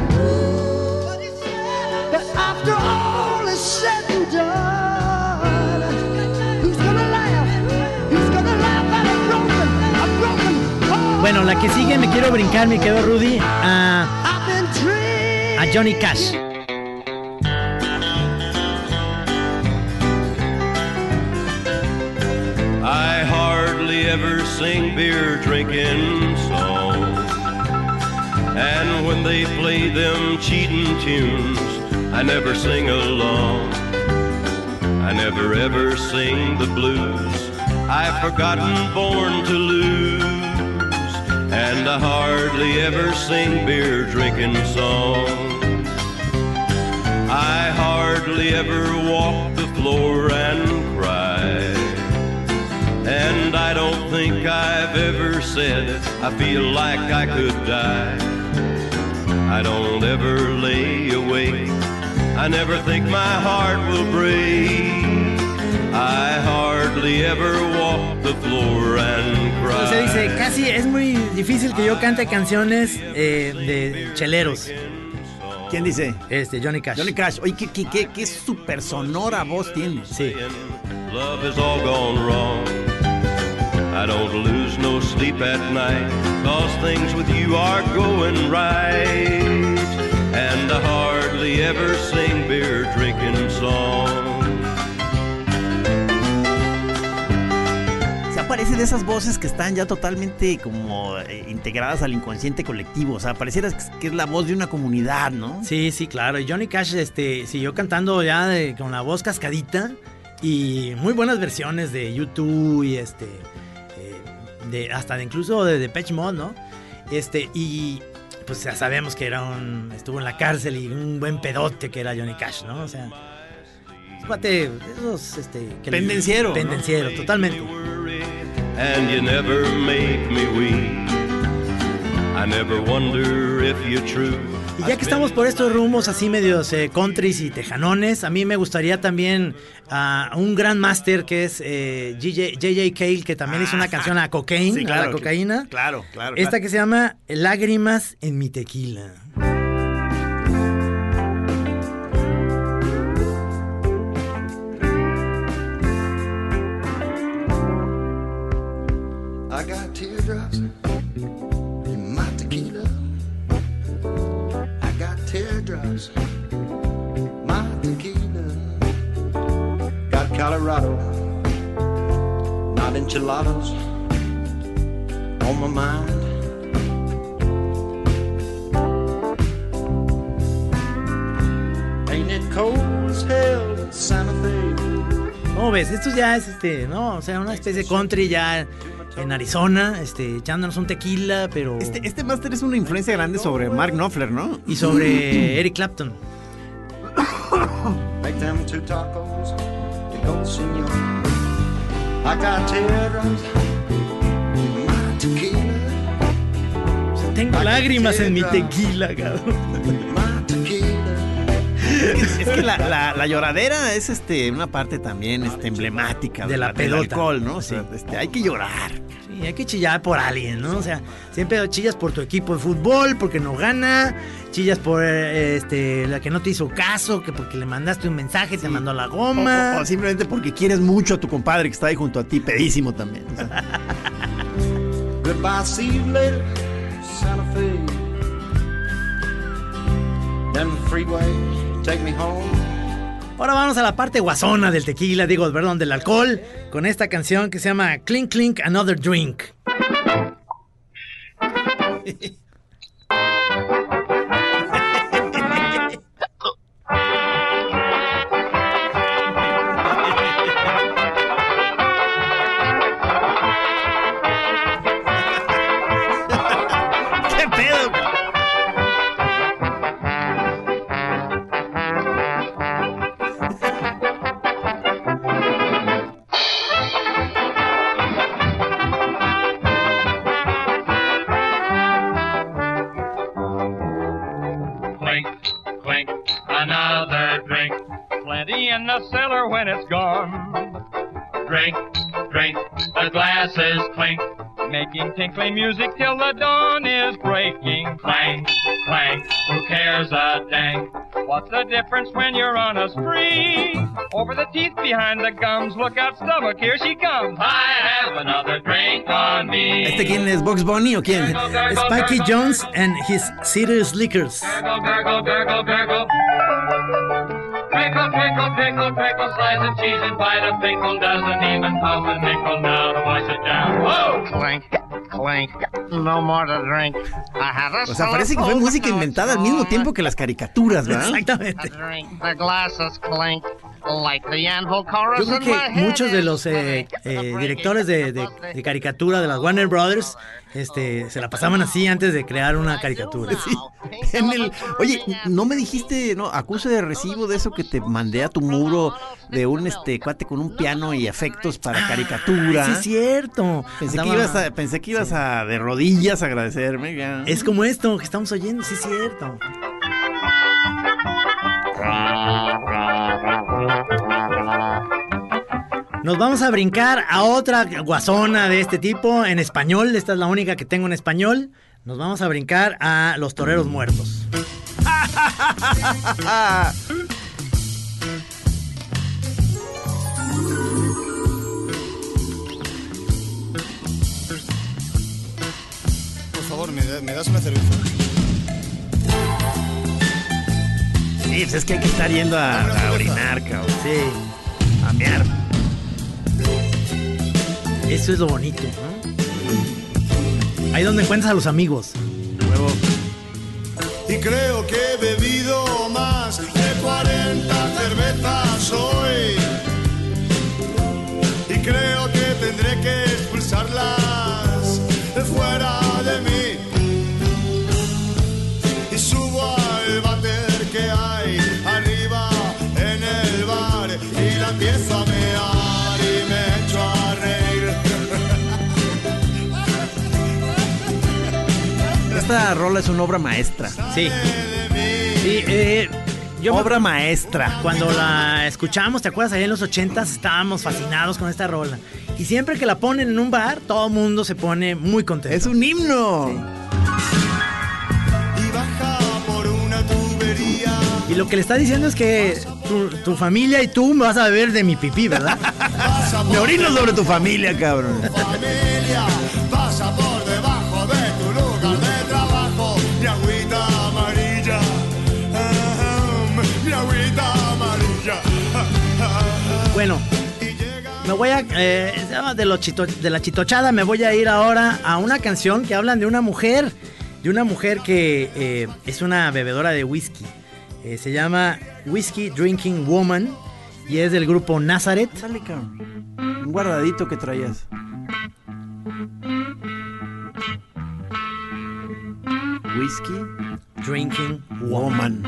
[SPEAKER 4] Bueno, la que sigue me quiero brincar, mi querido Rudy, a, a Johnny Cash.
[SPEAKER 10] Ever sing beer drinking songs. And when they play them cheating tunes, I never sing along. I never ever sing the blues. I've forgotten born to lose. And I hardly ever sing beer drinking songs. I hardly ever walk the floor and cry. I've ever said I feel like I could die. I don't ever lay awake. I never think my heart will break. I hardly ever walk the floor and cry.
[SPEAKER 4] O sea, dice, casi es muy difícil que yo cante canciones eh, de cheleros.
[SPEAKER 3] ¿Quién dice?
[SPEAKER 4] Este, Johnny Cash.
[SPEAKER 3] Johnny Cash. Oye, qué, qué, qué, qué súper sonora voz tiene.
[SPEAKER 4] Sí.
[SPEAKER 10] Love has all gone wrong. I don't lose no sleep at night, cause things with you are going right. And I hardly ever sing beer drinking songs.
[SPEAKER 3] Se aparece de esas voces que están ya totalmente como eh, integradas al inconsciente colectivo. O sea, pareciera que es la voz de una comunidad, ¿no?
[SPEAKER 4] Sí, sí, claro. Y Johnny Cash este, siguió cantando ya de- con la voz cascadita y muy buenas versiones de YouTube y este, eh, de, hasta de incluso de Depeche Mode, ¿no? Este, y pues ya sabemos que era un, estuvo en la cárcel y un buen pedote que era Johnny Cash, ¿no? O sea, cuate esos, este... que le-
[SPEAKER 3] Pendenciero, ¿no?
[SPEAKER 4] Pendenciero, totalmente.
[SPEAKER 10] And you never make me weep. I never wonder if you're true.
[SPEAKER 4] Y ya que estamos por estos rumos así medios eh, countries y tejanones, a mí me gustaría también a un gran máster que es eh, JJ J.J. Cale, que también hizo una canción a cocaine, *laughs*
[SPEAKER 3] Sí,
[SPEAKER 4] a
[SPEAKER 3] claro,
[SPEAKER 4] la
[SPEAKER 3] que-
[SPEAKER 4] cocaína.
[SPEAKER 3] Claro, claro.
[SPEAKER 4] Esta
[SPEAKER 3] claro.
[SPEAKER 4] que se llama Lágrimas en mi tequila.
[SPEAKER 2] My tequila. Got Colorado, not enchiladas on my mind. Ain't it cold as hell in Santa Fe?
[SPEAKER 4] ¿Cómo ves? Esto ya es este, ¿no? O sea, una especie de country ya en Arizona, este, echándonos un tequila, pero.
[SPEAKER 3] Este, este máster es una influencia grande sobre Mark Knopfler, ¿no?
[SPEAKER 4] Y sobre *coughs* Eric Clapton.
[SPEAKER 2] Make them two tacos, you go senor. I got teardrops in my tequila,
[SPEAKER 4] Tengo lágrimas en mi tequila, cabrón.
[SPEAKER 3] Es, es que la, la- la lloradera es este una parte también este, emblemática
[SPEAKER 4] De la
[SPEAKER 3] del
[SPEAKER 4] pedota.
[SPEAKER 3] alcohol, ¿no? O sea, este, hay que llorar.
[SPEAKER 4] Sí, hay que chillar por alguien, ¿no? O sea, siempre chillas por tu equipo de fútbol porque no gana, chillas por eh, este la que no te hizo caso, que porque le mandaste un mensaje te mandó la goma.
[SPEAKER 3] o- o simplemente porque quieres mucho a tu compadre que está ahí junto a ti, pedísimo también. o sea. *laughs*
[SPEAKER 2] Goodbye, see you later, Santa Fe. Then the freeway, take me home.
[SPEAKER 4] Ahora vamos a la parte guasona del tequila, digo, perdón, del alcohol, con esta canción que se llama Clink Clink Another Drink. *laughs*
[SPEAKER 11] glasses clink. Making tinkling music till the dawn is breaking. Clang, clang, who cares a dang? What's the difference when you're on a spree? Over the teeth, behind the gums, look out, stomach, here she comes. I have another drink on me.
[SPEAKER 3] ¿Este quién es? ¿Box Bunny o quién?
[SPEAKER 4] Spikey Jones and his City Slickers.
[SPEAKER 11] Gurgle, gurgle, gurgle, gurgle. Trickle, trickle, trickle, trickle, slice of cheese and bite a pickle. Doesn't even cost a nickel now to wash it down. Whoa!
[SPEAKER 12] Clink, clink, no more to drink. I had a
[SPEAKER 3] O sea, parece que fue música inventada al mismo tiempo que las caricaturas, ¿verdad?
[SPEAKER 4] Exactamente.
[SPEAKER 12] The glasses clink.
[SPEAKER 4] Yo creo que muchos de los eh, eh, directores de, de- de caricatura de las Warner Brothers este, se la pasaban así antes de crear una caricatura. *laughs*
[SPEAKER 3] En el, oye, no me dijiste, no, acuse de recibo de eso que te mandé a tu muro de un este cuate con un piano y efectos para caricatura.
[SPEAKER 4] Sí, es cierto.
[SPEAKER 3] Pensé que ibas a, pensé que ibas a de rodillas a agradecerme. ya.
[SPEAKER 4] Es como esto que estamos oyendo, sí es cierto. Nos vamos a brincar a otra guasona de este tipo en español. Esta es la única que tengo en español. Nos vamos a brincar a los toreros muertos.
[SPEAKER 13] Por favor, ¿me, da- me das una cerveza?
[SPEAKER 3] Sí, pues es que hay que estar yendo a, a orinar, cabrón.
[SPEAKER 4] Sí.
[SPEAKER 3] A mear.
[SPEAKER 4] Eso es lo bonito. Ahí donde encuentras a los amigos.
[SPEAKER 3] Huevo.
[SPEAKER 14] Y creo que
[SPEAKER 3] Esta rola es una obra maestra.
[SPEAKER 4] Sí. Sí, eh, yo me-
[SPEAKER 3] obra maestra.
[SPEAKER 4] Cuando la escuchamos, ¿te acuerdas? Allá en los ochentas estábamos fascinados con esta rola. Y siempre que la ponen en un bar, todo el mundo se pone muy contento.
[SPEAKER 3] Es un himno.
[SPEAKER 14] Y baja por una tubería.
[SPEAKER 4] Y lo que le está diciendo es que tu, tu familia y tú me vas a beber de mi pipí, ¿verdad?
[SPEAKER 3] Me orino sobre tu familia, cabrón.
[SPEAKER 4] Bueno, me voy a. eh, de, lo chito- de la chitochada, me voy a ir ahora a una canción que hablan de una mujer. De una mujer que eh, es una bebedora de whisky. Eh, se llama Whiskey Drinking Woman. Y es del grupo Nazareth.
[SPEAKER 3] Un guardadito que traías. Whiskey
[SPEAKER 4] Drinking
[SPEAKER 3] Woman.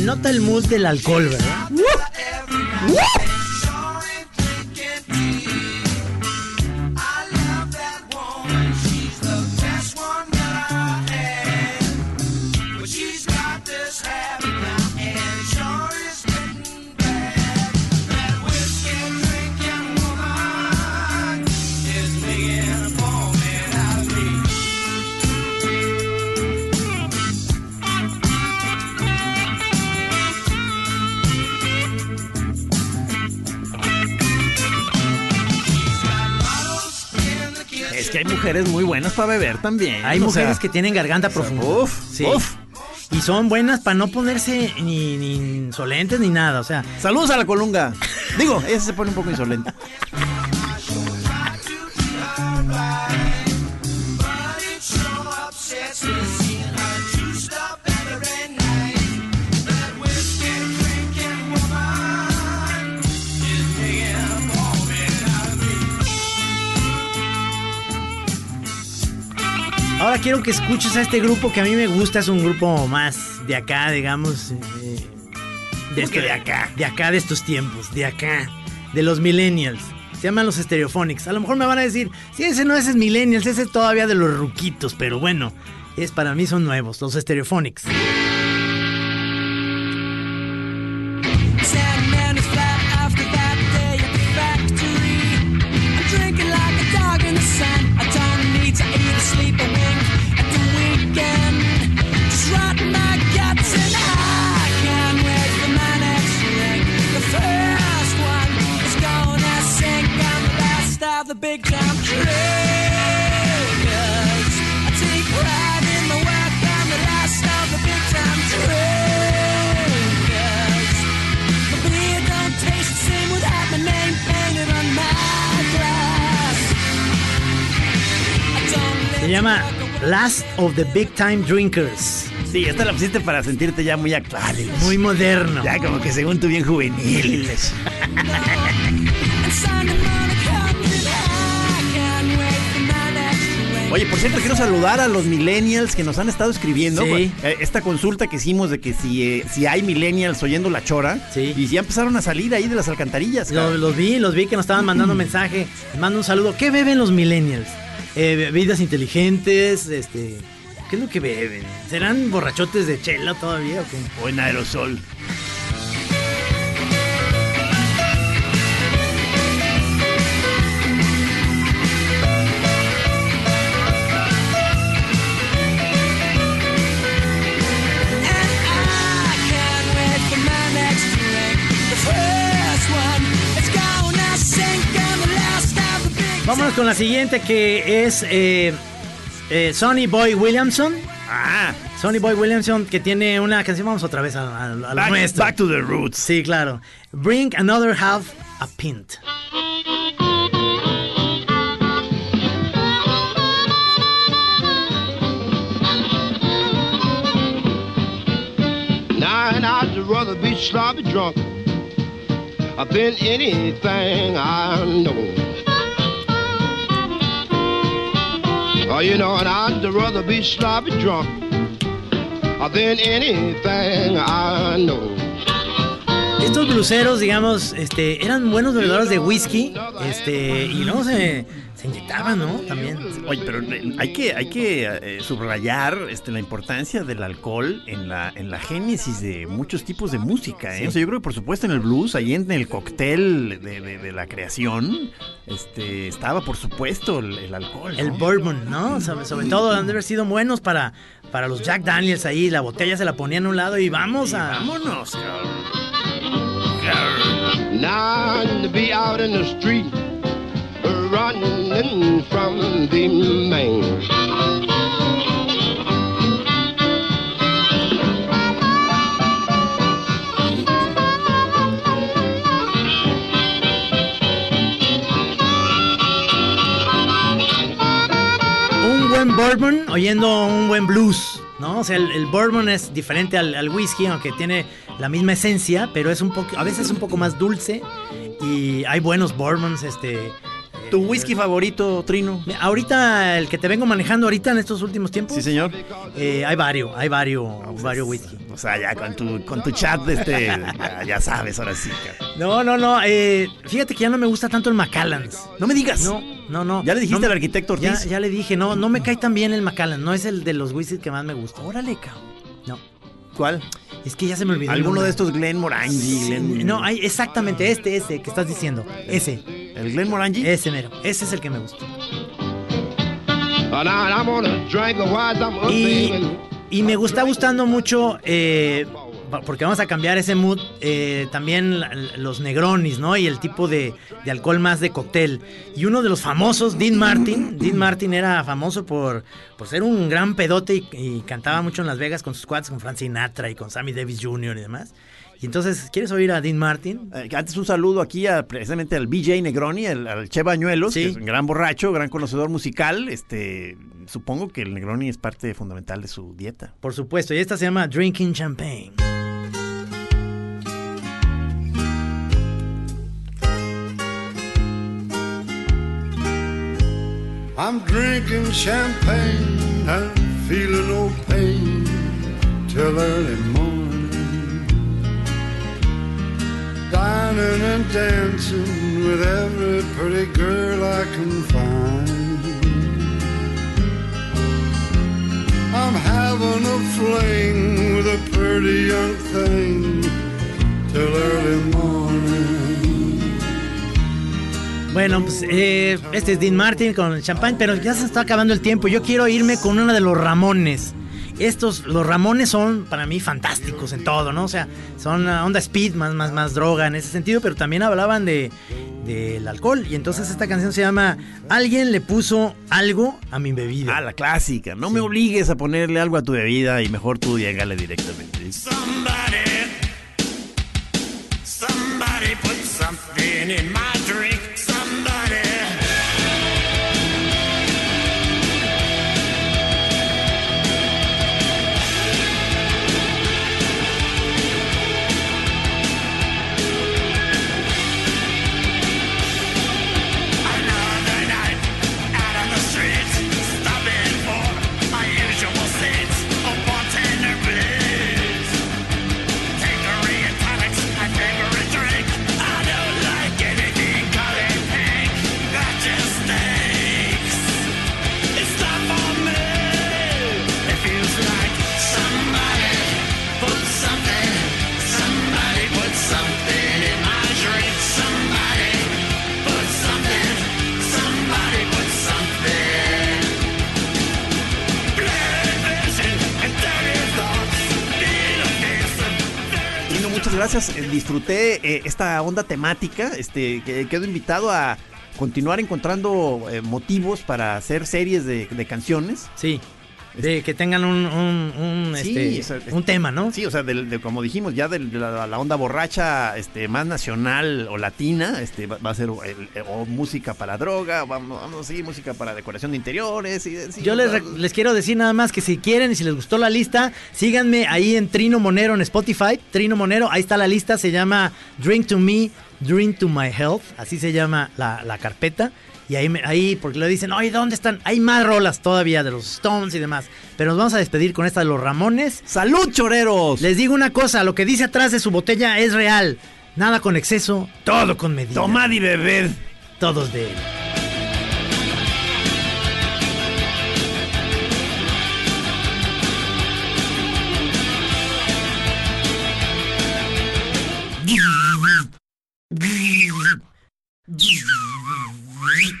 [SPEAKER 4] Nota el mood del alcohol, ¿verdad?
[SPEAKER 3] Mujeres muy buenas para beber también.
[SPEAKER 4] Hay
[SPEAKER 3] o
[SPEAKER 4] mujeres
[SPEAKER 3] sea,
[SPEAKER 4] que tienen garganta profunda.
[SPEAKER 3] uf,
[SPEAKER 4] Sí.
[SPEAKER 3] uf.
[SPEAKER 4] Y son buenas para no ponerse ni, ni insolentes ni nada. O sea,
[SPEAKER 3] Saludos a la colunga. Digo, ella se pone un poco insolente. *laughs*
[SPEAKER 4] quiero que escuches a este grupo que a mí me gusta. Es un grupo más de acá, digamos. eh, de, este- de acá. De acá de estos tiempos. De acá. De los millennials. Se llaman los Stereophonics. A lo mejor me van a decir, si ese no ese es millennials, ese es todavía de los ruquitos. Pero bueno, es para mí son nuevos, los Stereophonics. Llama Last of the Big Time Drinkers.
[SPEAKER 3] Sí, esta la pusiste para sentirte ya muy actual.
[SPEAKER 4] Muy moderno.
[SPEAKER 3] Ya como que según tú bien juvenil. Oye, por cierto, quiero saludar a los millennials que nos han estado escribiendo.
[SPEAKER 4] Sí.
[SPEAKER 3] Eh, Esta consulta que hicimos de que si, eh, si hay millennials oyendo la chora. Y ya empezaron a salir ahí de las alcantarillas.
[SPEAKER 4] Lo- Los, vi, los vi que nos estaban mandando mensaje. Les mando un saludo. ¿Qué beben los millennials? Eh, bebidas inteligentes, este... ¿Qué es lo que beben? ¿Serán borrachotes de chela todavía o qué?
[SPEAKER 3] O en aerosol.
[SPEAKER 4] Vámonos con la siguiente que es eh, eh, Sonny Boy Williamson.
[SPEAKER 3] Ah,
[SPEAKER 4] Sonny Boy Williamson que tiene una canción. Vamos otra vez a, a- a lo
[SPEAKER 3] Back-
[SPEAKER 4] nuestro.
[SPEAKER 3] back to the roots.
[SPEAKER 4] Sí, claro. Bring another half a pint.
[SPEAKER 7] Now and I'd rather be sloppy drunk than anything I know. Oh, you know, and I'd rather be sloppy drunk than anything I know.
[SPEAKER 4] Estos bluseros, digamos, este, eran buenos bebedores de whisky, este, y no se, se inyectaban, ¿no? También.
[SPEAKER 3] Oye, pero eh, hay que, hay que eh, subrayar este, la importancia del alcohol en la, en la génesis de muchos tipos de música. ¿eh?
[SPEAKER 4] Sí.
[SPEAKER 3] O sea, yo creo que por supuesto en el blues, ahí en el cóctel de, de- de la creación, este, estaba por supuesto el, el alcohol.
[SPEAKER 4] El bourbon, ¿no? Sobre, sobre todo han de haber sido buenos para, para los Jack Daniels ahí. La botella se la ponían a un lado y vamos a.
[SPEAKER 3] vámonos,
[SPEAKER 7] Now to be out in the street, running from the man.
[SPEAKER 4] Un buen bourbon oyendo un buen blues, ¿no? O sea, el, el bourbon es diferente al, al whisky, aunque tiene la misma esencia, pero es un poco, a veces un poco más dulce. Y hay buenos bourbons, este.
[SPEAKER 3] ¿Tu whisky favorito, Trino?
[SPEAKER 4] Ahorita, el que te vengo manejando ahorita en estos últimos tiempos.
[SPEAKER 3] Sí, señor.
[SPEAKER 4] eh, hay varios, hay varios, varios whisky.
[SPEAKER 3] O sea, ya con tu, con tu chat, este, ya, ya sabes, ahora sí.
[SPEAKER 4] No, no, no. eh, fíjate que ya no me gusta tanto el Macallans.
[SPEAKER 3] No me digas.
[SPEAKER 4] No, no, no.
[SPEAKER 3] ¿Ya le dijiste
[SPEAKER 4] No,
[SPEAKER 3] al arquitecto Ortiz?
[SPEAKER 4] ya le dije, no, no me cae tan bien el Macallan. No es el de los whiskies que más me gusta.
[SPEAKER 3] Órale, cabrón.
[SPEAKER 4] No.
[SPEAKER 3] ¿Cuál?
[SPEAKER 4] Es que ya se me olvidó.
[SPEAKER 3] ¿Alguno de estos Glen Morangi?
[SPEAKER 4] Sí,
[SPEAKER 3] Glen...
[SPEAKER 4] No, hay exactamente este, ese que estás diciendo. Ese.
[SPEAKER 3] ¿El Glen Morangi?
[SPEAKER 4] Ese mero. Ese es el que me gusta. Y, y me está gustando mucho, eh, porque vamos a cambiar ese mood, eh, también los negronis, ¿no? Y el tipo de, de alcohol más de cóctel. Y uno de los famosos, Dean Martin. *clears throat* Dean Martin era famoso por, por ser un gran pedote y, y cantaba mucho en Las Vegas con sus cuates, con Frank Sinatra y con Sammy Davis Jr. y demás. Y entonces, ¿quieres oír a Dean Martin?
[SPEAKER 3] Eh, antes un saludo aquí a, precisamente al BJ Negroni, al, al Che Bañuelos,
[SPEAKER 4] Sí.
[SPEAKER 3] que es un gran borracho, gran conocedor musical. Este, supongo que el Negroni es parte fundamental de su dieta.
[SPEAKER 4] Por supuesto, y esta se llama Drinking Champagne.
[SPEAKER 13] I'm drinking champagne and feeling no pain till early morning. Dining and dancing with every pretty girl I can find. I'm having a fling with a pretty young thing till early morning.
[SPEAKER 4] Bueno, pues eh, este es Dean Martin con el champán, pero ya se está acabando el tiempo. Yo quiero irme con uno de los Ramones. Estos, los Ramones son para mí fantásticos en todo, ¿no? O sea, son onda speed, más, más, más droga en ese sentido, pero también hablaban de del alcohol. Y entonces esta canción se llama Alguien le puso algo a mi bebida.
[SPEAKER 3] Ah, la clásica. No me obligues a ponerle algo a tu bebida y mejor tú llégale directamente.
[SPEAKER 9] Somebody, somebody put something in my drink.
[SPEAKER 3] Gracias. Eh, Disfruté eh, esta onda temática. Este, que quedo invitado a continuar encontrando eh, motivos para hacer series de, de canciones.
[SPEAKER 4] Sí. De que tengan un, un, un,
[SPEAKER 3] Sí,
[SPEAKER 4] este,
[SPEAKER 3] o sea, es-
[SPEAKER 4] un tema, ¿no?
[SPEAKER 3] Sí, o sea, del- de, como dijimos, ya de, la, la onda borracha este, más nacional o latina, este, va, va a ser el- o música para droga, vamos, vamos sí, música para decoración de interiores. Y, sí,
[SPEAKER 4] Yo les, les quiero decir nada más que si quieren y si les gustó la lista, síganme ahí en Trino Monero en Spotify. Trino Monero, ahí está la lista, se llama Drink to Me, Drink to My Health, así se llama la, la carpeta. Y ahí, me- ahí, porque le dicen, oye, ¿dónde están? Hay más rolas todavía de los Stones y demás. Pero nos vamos a despedir con esta de los Ramones.
[SPEAKER 3] ¡Salud, choreros!
[SPEAKER 4] Les digo una cosa, lo que dice atrás de su botella es real. Nada con exceso, todo con medida.
[SPEAKER 3] Tomad y bebed.
[SPEAKER 4] Todos de él. *laughs* Brrrr.